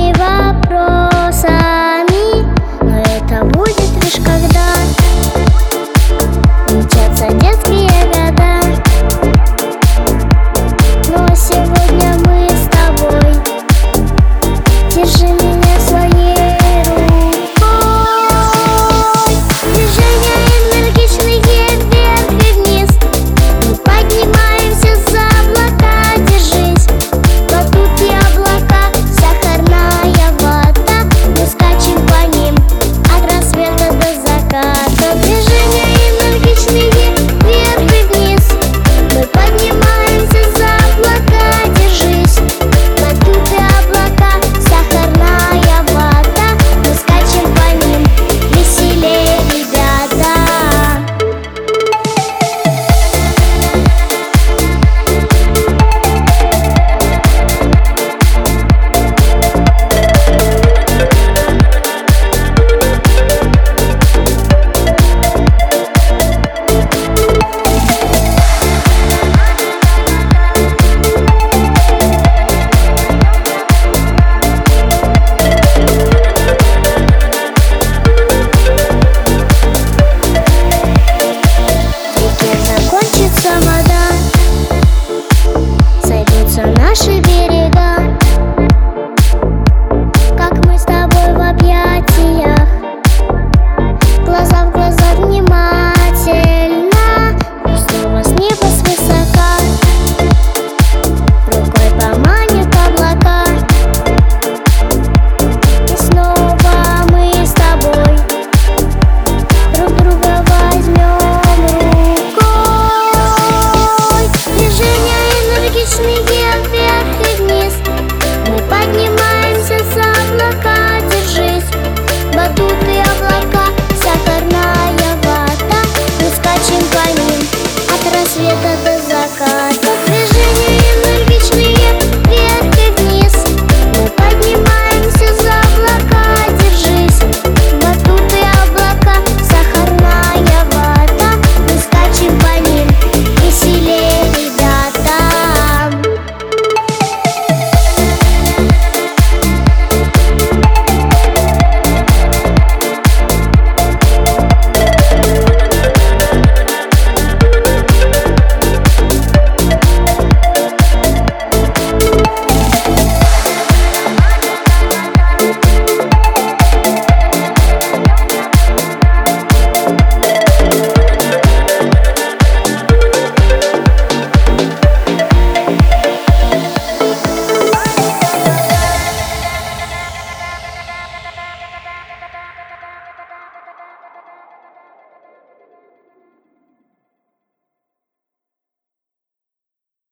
mi va a probar.